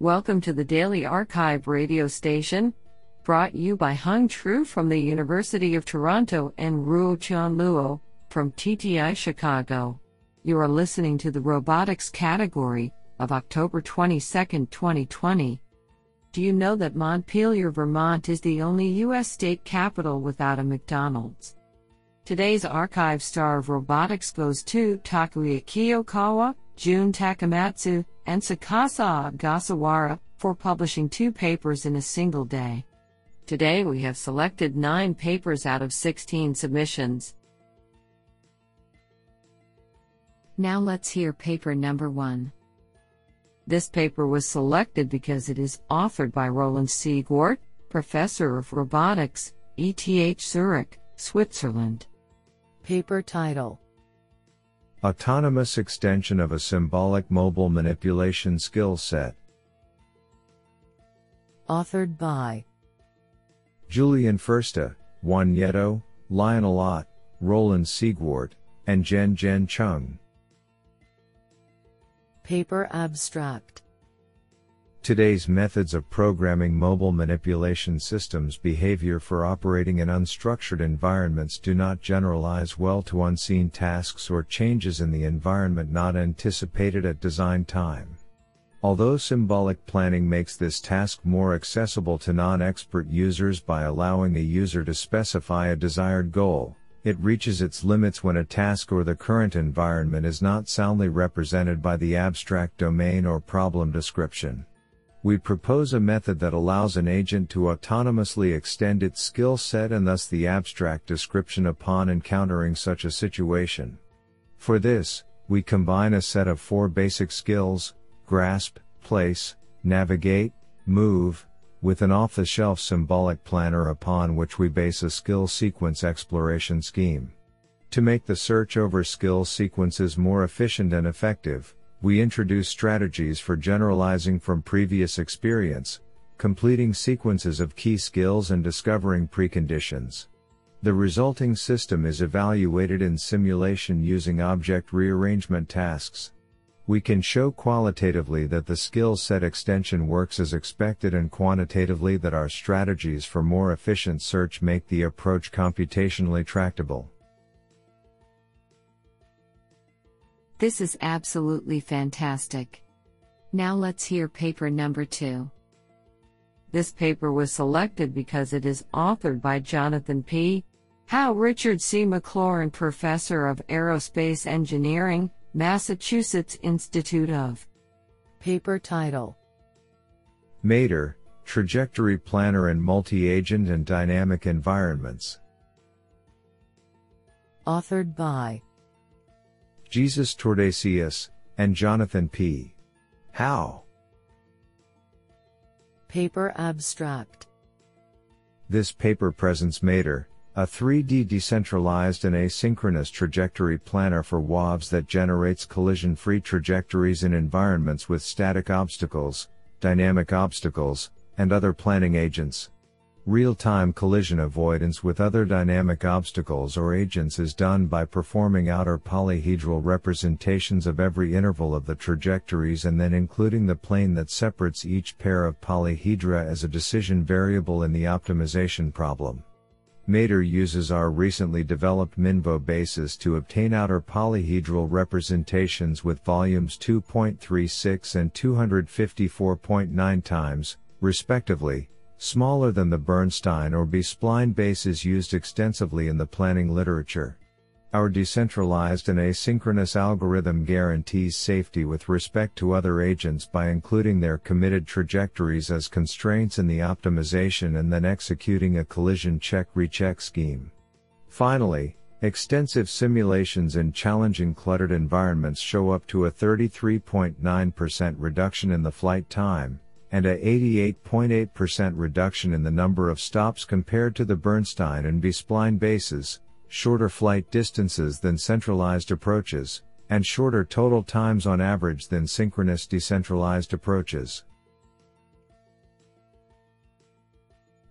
Welcome to the Daily arXiv radio station, brought you by Hung Tru from the University of Toronto and Ruotian Luo from TTI Chicago. You are listening to the robotics category of October 22, 2020. Do you know that Montpelier, Vermont is the only U.S. state capital without a McDonald's? Today's arXiv star of robotics goes to Takuya Kiyokawa, Jun Takamatsu, and Tsukasa Ogasawara for publishing two papers in a single day. Today we have selected nine papers out of 16 submissions. Now let's hear paper number one. This paper was selected because it is authored by Roland Siegwart, Professor of Robotics, ETH Zurich, Switzerland. Paper title Autonomous extension of a symbolic mobile manipulation skill set. Authored by Julian Förster, Juan Nieto, Lionel Ott, Roland Siegwart, and Jen Jen Chung. Paper abstract Today's methods of programming mobile manipulation systems behavior for operating in unstructured environments do not generalize well to unseen tasks or changes in the environment not anticipated at design time. Although symbolic planning makes this task more accessible to non-expert users by allowing a user to specify a desired goal, it reaches its limits when a task or the current environment is not soundly represented by the abstract domain or problem description. We propose a method that allows an agent to autonomously extend its skill set and thus the abstract description upon encountering such a situation. For this, we combine a set of four basic skills, grasp, place, navigate, move, with an off-the-shelf symbolic planner upon which we base a skill sequence exploration scheme. To make the search over skill sequences more efficient and effective, we introduce strategies for generalizing from previous experience, completing sequences of key skills and discovering preconditions. The resulting system is evaluated in simulation using object rearrangement tasks. We can show qualitatively that the skill set extension works as expected and quantitatively that our strategies for more efficient search make the approach computationally tractable. This is absolutely fantastic. Now let's hear paper number two. This paper was selected because it is authored by Jonathan P. Howe Richard C. Maclaurin Professor of Aerospace Engineering, Massachusetts Institute of Paper title MADER, Trajectory Planner in Multi-Agent and Dynamic Environments. Authored by Jesus Tordesillas, and Jonathan P. Howe. Paper abstract This paper presents MADER, a 3D decentralized and asynchronous trajectory planner for UAVs that generates collision-free trajectories in environments with static obstacles, dynamic obstacles, and other planning agents. Real-time collision avoidance with other dynamic obstacles or agents is done by performing outer polyhedral representations of every interval of the trajectories and then including the plane that separates each pair of polyhedra as a decision variable in the optimization problem. MADER uses our recently developed Minvo basis to obtain outer polyhedral representations with volumes 2.36 and 254.9 times, respectively, smaller than the Bernstein or B-spline bases used extensively in the planning literature. Our decentralized and asynchronous algorithm guarantees safety with respect to other agents by including their committed trajectories as constraints in the optimization and then executing a collision check recheck scheme. Finally, extensive simulations in challenging cluttered environments show up to a 33.9% reduction in the flight time, and a 88.8% reduction in the number of stops compared to the Bernstein and B-spline bases, shorter flight distances than centralized approaches, and shorter total times on average than synchronous decentralized approaches.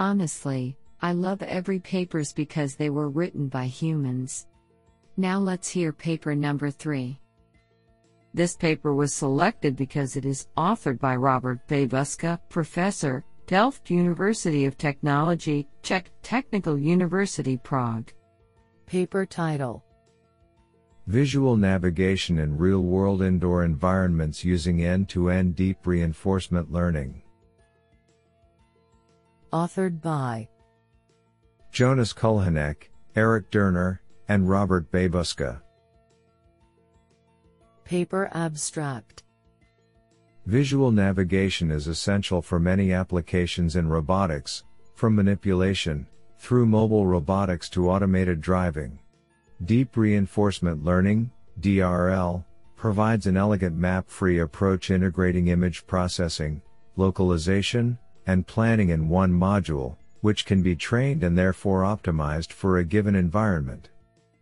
Honestly, I love every papers because they were written by humans. Now let's hear paper number 3. This paper was selected because it is authored by Robert Babuška, professor, Delft University of Technology, Czech Technical University Prague. Paper title Visual navigation in real world indoor environments using end to end deep reinforcement learning. Authored by Jonas Kulhanek, Eric Derner, and Robert Babuška. Paper abstract Visual navigation is essential for many applications in robotics, from manipulation, through mobile robotics to automated driving. Deep Reinforcement Learning, DRL, provides an elegant map free approach integrating image processing, localization, and planning in one module, which can be trained and therefore optimized for a given environment.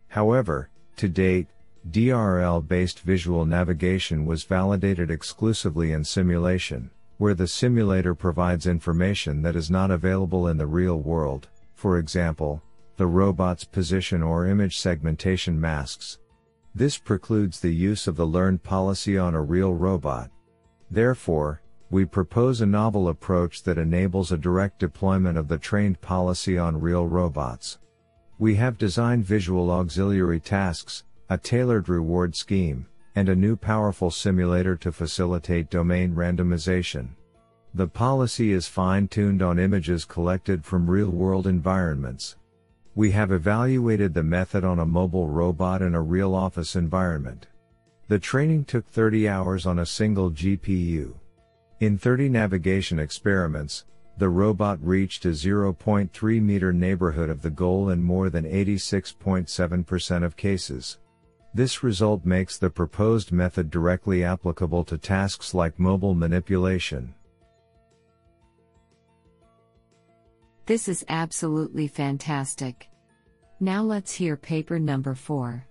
However, to date, DRL based visual navigation was validated exclusively in simulation, where the simulator provides information that is not available in the real world, for example, the robot's position or image segmentation masks. This precludes the use of the learned policy on a real robot. Therefore, we propose a novel approach that enables a direct deployment of the trained policy on real robots. We have designed visual auxiliary tasks, a tailored reward scheme, and a new powerful simulator to facilitate domain randomization. The policy is fine tuned on images collected from real world environments. We have evaluated the method on a mobile robot in a real office environment. The training took 30 hours on a single GPU. In 30 navigation experiments, the robot reached a 0.3 meter neighborhood of the goal in more than 86.7% of cases. This result makes the proposed method directly applicable to tasks like mobile manipulation. This is absolutely fantastic. Now let's hear paper number 4.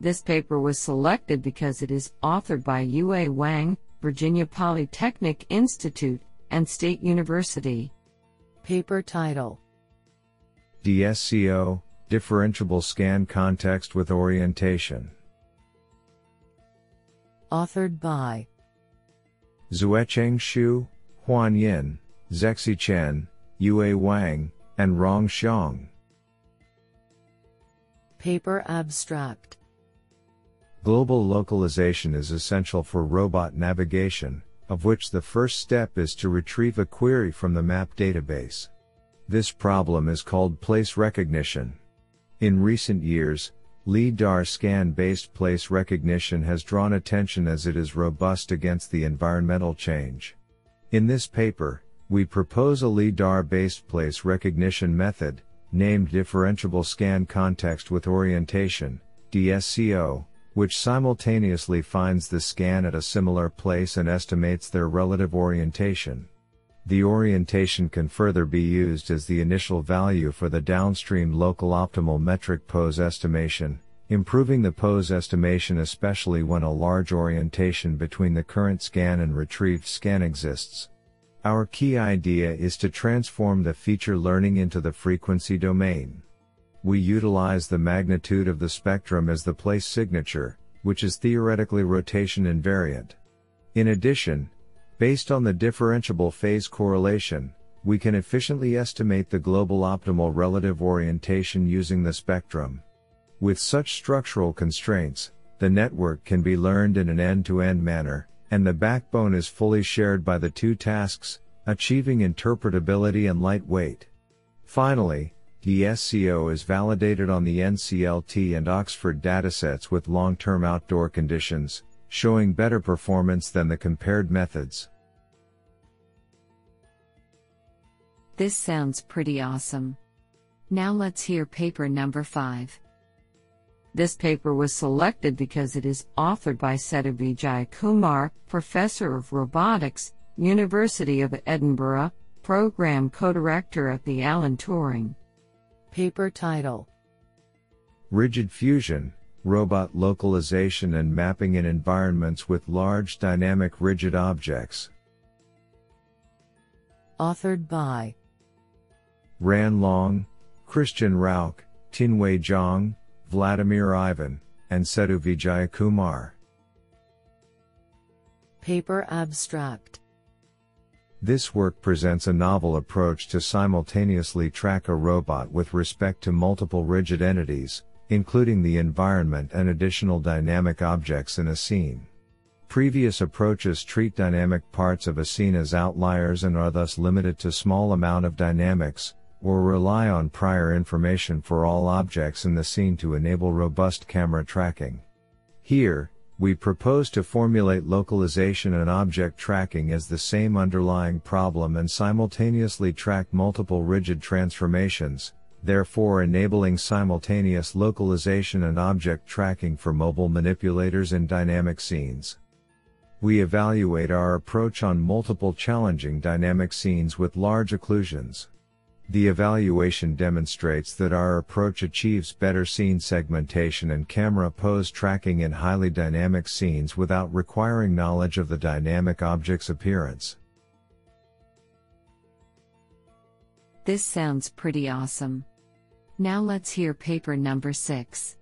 This paper was selected because it is authored by Yue Wang, Virginia Polytechnic Institute, and State University. Paper title DiSCO, differentiable scan context with orientation. Authored by Xuecheng Xu, Huan Yin, Zexi Chen, Yue Wang, and Rong Xiong. Paper abstract Global localization is essential for robot navigation, of which the first step is to retrieve a query from the map database. This problem is called place recognition. In recent years, LIDAR scan based place recognition has drawn attention as it is robust against the environmental change. In this paper, we propose a LIDAR based place recognition method, named Differentiable Scan Context with Orientation, DiSCO, which simultaneously finds the scan at a similar place and estimates their relative orientation. The orientation can further be used as the initial value for the downstream local optimal metric pose estimation, improving the pose estimation especially when a large orientation between the current scan and retrieved scan exists. Our key idea is to transform the feature learning into the frequency domain. We utilize the magnitude of the spectrum as the place signature, which is theoretically rotation invariant. In addition, Based on the differentiable phase correlation, we can efficiently estimate the global optimal relative orientation using the spectrum. With such structural constraints, the network can be learned in an end-to-end manner, and the backbone is fully shared by the two tasks, achieving interpretability and lightweight. Finally, DiSCO is validated on the NCLT and Oxford datasets with long-term outdoor conditions, showing better performance than the compared methods. This sounds pretty awesome. Now let's hear paper number 5. This paper was selected because it is authored by Sethu Vijayakumar, Professor of Robotics, University of Edinburgh, Program Co-Director at the Alan Turing. Paper title Rigid Fusion, robot localization and mapping in environments with large dynamic rigid objects. Authored by Ran Long, Christian Rauch, Tianwei Zhang, Vladimir Ivan, and Sethu Vijayakumar. Paper Abstract This work presents a novel approach to simultaneously track a robot with respect to multiple rigid entities, including the environment and additional dynamic objects in a scene. Previous approaches treat dynamic parts of a scene as outliers and are thus limited to small amount of dynamics, or rely on prior information for all objects in the scene to enable robust camera tracking. Here, we propose to formulate localization and object tracking as the same underlying problem and simultaneously track multiple rigid transformations, therefore enabling simultaneous localization and object tracking for mobile manipulators in dynamic scenes. We evaluate our approach on multiple challenging dynamic scenes with large occlusions. The evaluation demonstrates that our approach achieves better scene segmentation and camera pose tracking in highly dynamic scenes without requiring knowledge of the dynamic object's appearance. This sounds pretty awesome. Now let's hear paper number 6.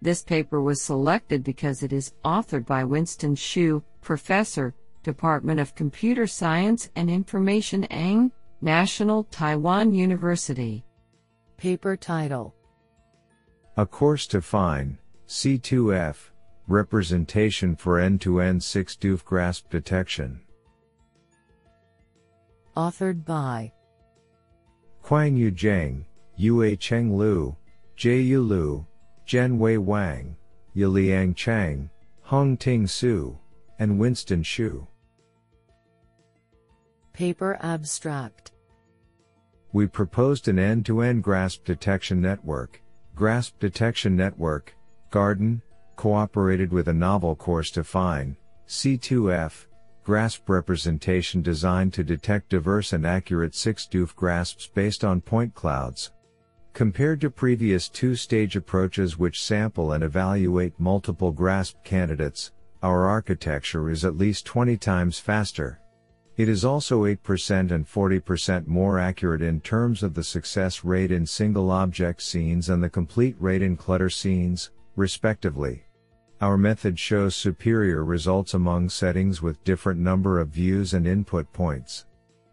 This paper was selected because it is authored by Winston Hsu, Professor, Department of Computer Science and Information Eng, National Taiwan University. Paper title A coarse to fine, C2F, representation for end-to-end 6-DoF grasp detection. Authored by Yu Zhang, Yue Cheng Lu, Jieyu Lu, Zhenwei Wang, Yiliang Chang, Hong Ting Su, and Winston Hsu. Paper Abstract We proposed an end-to-end grasp detection network, Grasp Detection Network, Garden, cooperated with a novel coarse to fine, C2F, grasp representation designed to detect diverse and accurate 6-DoF grasps based on point clouds. Compared to previous two-stage approaches which sample and evaluate multiple grasp candidates, our architecture is at least 20 times faster. It is also 8% and 40% more accurate in terms of the success rate in single object scenes and the complete rate in clutter scenes, respectively. Our method shows superior results among settings with different number of views and input points.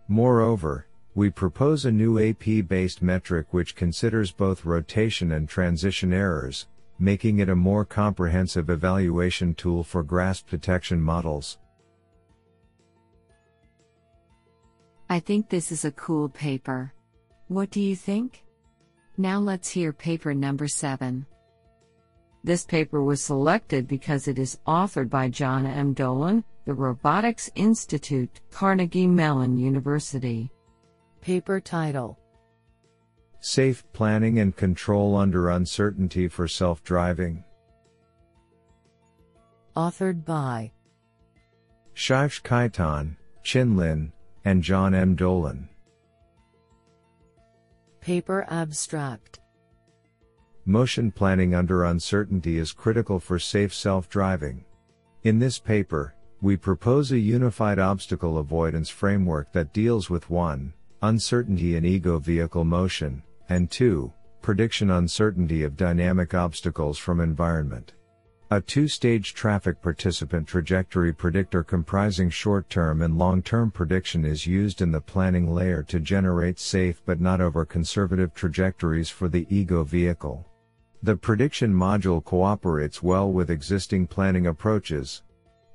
Moreover, we propose a new AP based metric which considers both rotation and transition errors, making it a more comprehensive evaluation tool for grasp detection models. I think this is a cool paper. What do you think? Now let's hear paper number 7. This paper was selected because it is authored by John M. Dolan, the Robotics Institute, Carnegie Mellon University. Paper title Safe Planning and Control Under Uncertainty for Self Driving. Authored by Shivesh Khaitan, Qin Lin, and John M. Dolan. Paper Abstract Motion planning under uncertainty is critical for safe self driving. In this paper, we propose a unified obstacle avoidance framework that deals with 1. Uncertainty in ego vehicle motion, and 2. Prediction uncertainty of dynamic obstacles from environment. A two-stage traffic participant trajectory predictor comprising short-term and long-term prediction is used in the planning layer to generate safe but not over-conservative trajectories for the ego vehicle. The prediction module cooperates well with existing planning approaches.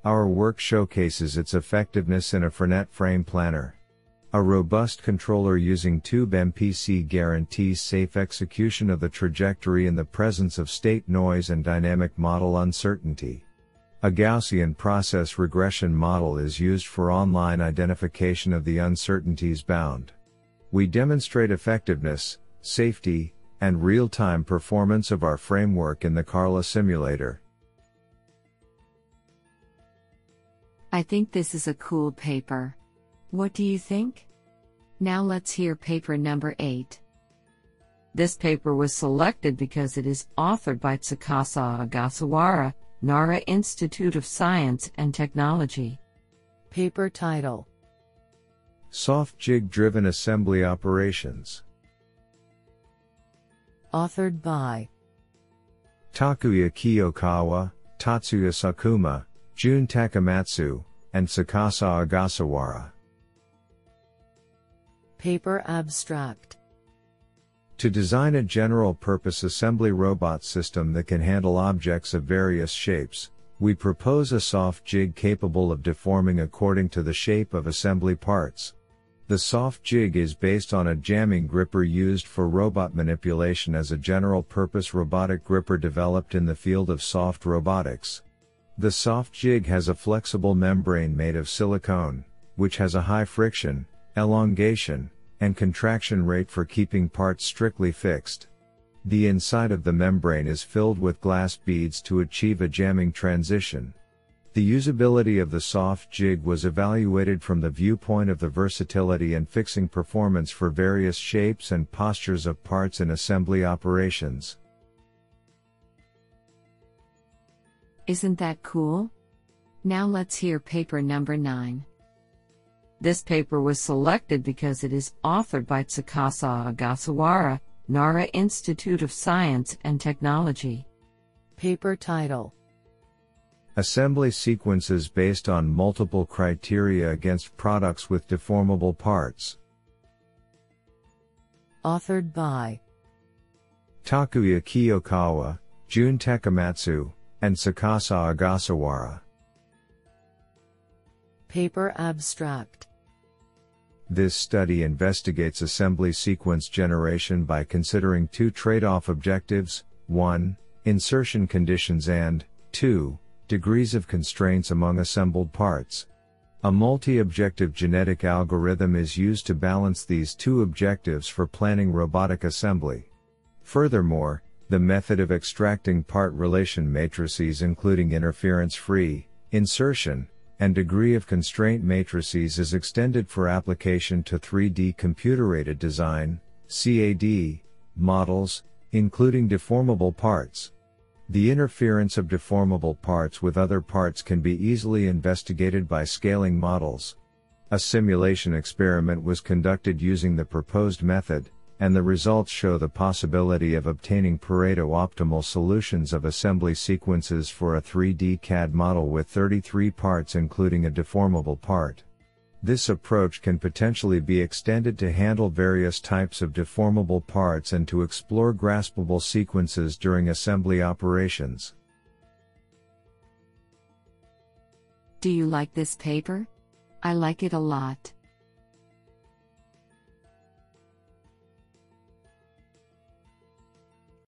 Our work showcases its effectiveness in a Frenet frame planner. A robust controller using Tube MPC guarantees safe execution of the trajectory in the presence of state noise and dynamic model uncertainty. A Gaussian process regression model is used for online identification of the uncertainties bound. We demonstrate effectiveness, safety, and real-time performance of our framework in the Carla simulator. I think this is a cool paper. What do you think? Now let's hear paper number 8. This paper was selected because it is authored by Tsukasa Ogasawara, Nara Institute of Science and Technology. Paper title Soft jig driven assembly operations. Authored by Takuya Kiyokawa, Tatsuya Sakuma, Jun Takamatsu, and Tsukasa Ogasawara. Paper Abstract To design a general purpose assembly robot system that can handle objects of various shapes, we propose a soft jig capable of deforming according to the shape of assembly parts. The soft jig is based on a jamming gripper used for robot manipulation as a general purpose robotic gripper developed in the field of soft robotics. The soft jig has a flexible membrane made of silicone, which has a high friction, elongation, and contraction rate for keeping parts strictly fixed. The inside of the membrane is filled with glass beads to achieve a jamming transition. The usability of the soft jig was evaluated from the viewpoint of the versatility and fixing performance for various shapes and postures of parts in assembly operations. Isn't that cool? Now let's hear paper number 9. This paper was selected because it is authored by Tsukasa Ogasawara, Nara Institute of Science and Technology. Paper title Assembly sequences based on multiple criteria against products with deformable parts. Authored by Takuya Kiyokawa, Jun Takamatsu, and Tsukasa Ogasawara. Paper Abstract This study investigates assembly sequence generation by considering two trade-off objectives, 1. Insertion conditions and, 2 degrees of constraints among assembled parts. A multi-objective genetic algorithm is used to balance these two objectives for planning robotic assembly. Furthermore, the method of extracting part relation matrices including interference-free, insertion, and degree of constraint matrices is extended for application to 3D computer-aided design, CAD, models, including deformable parts. The interference of deformable parts with other parts can be easily investigated by scaling models. A simulation experiment was conducted using the proposed method, and the results show the possibility of obtaining Pareto optimal solutions of assembly sequences for a 3D CAD model with 33 parts including a deformable part. This approach can potentially be extended to handle various types of deformable parts and to explore graspable sequences during assembly operations. Do you like this paper? I like it a lot.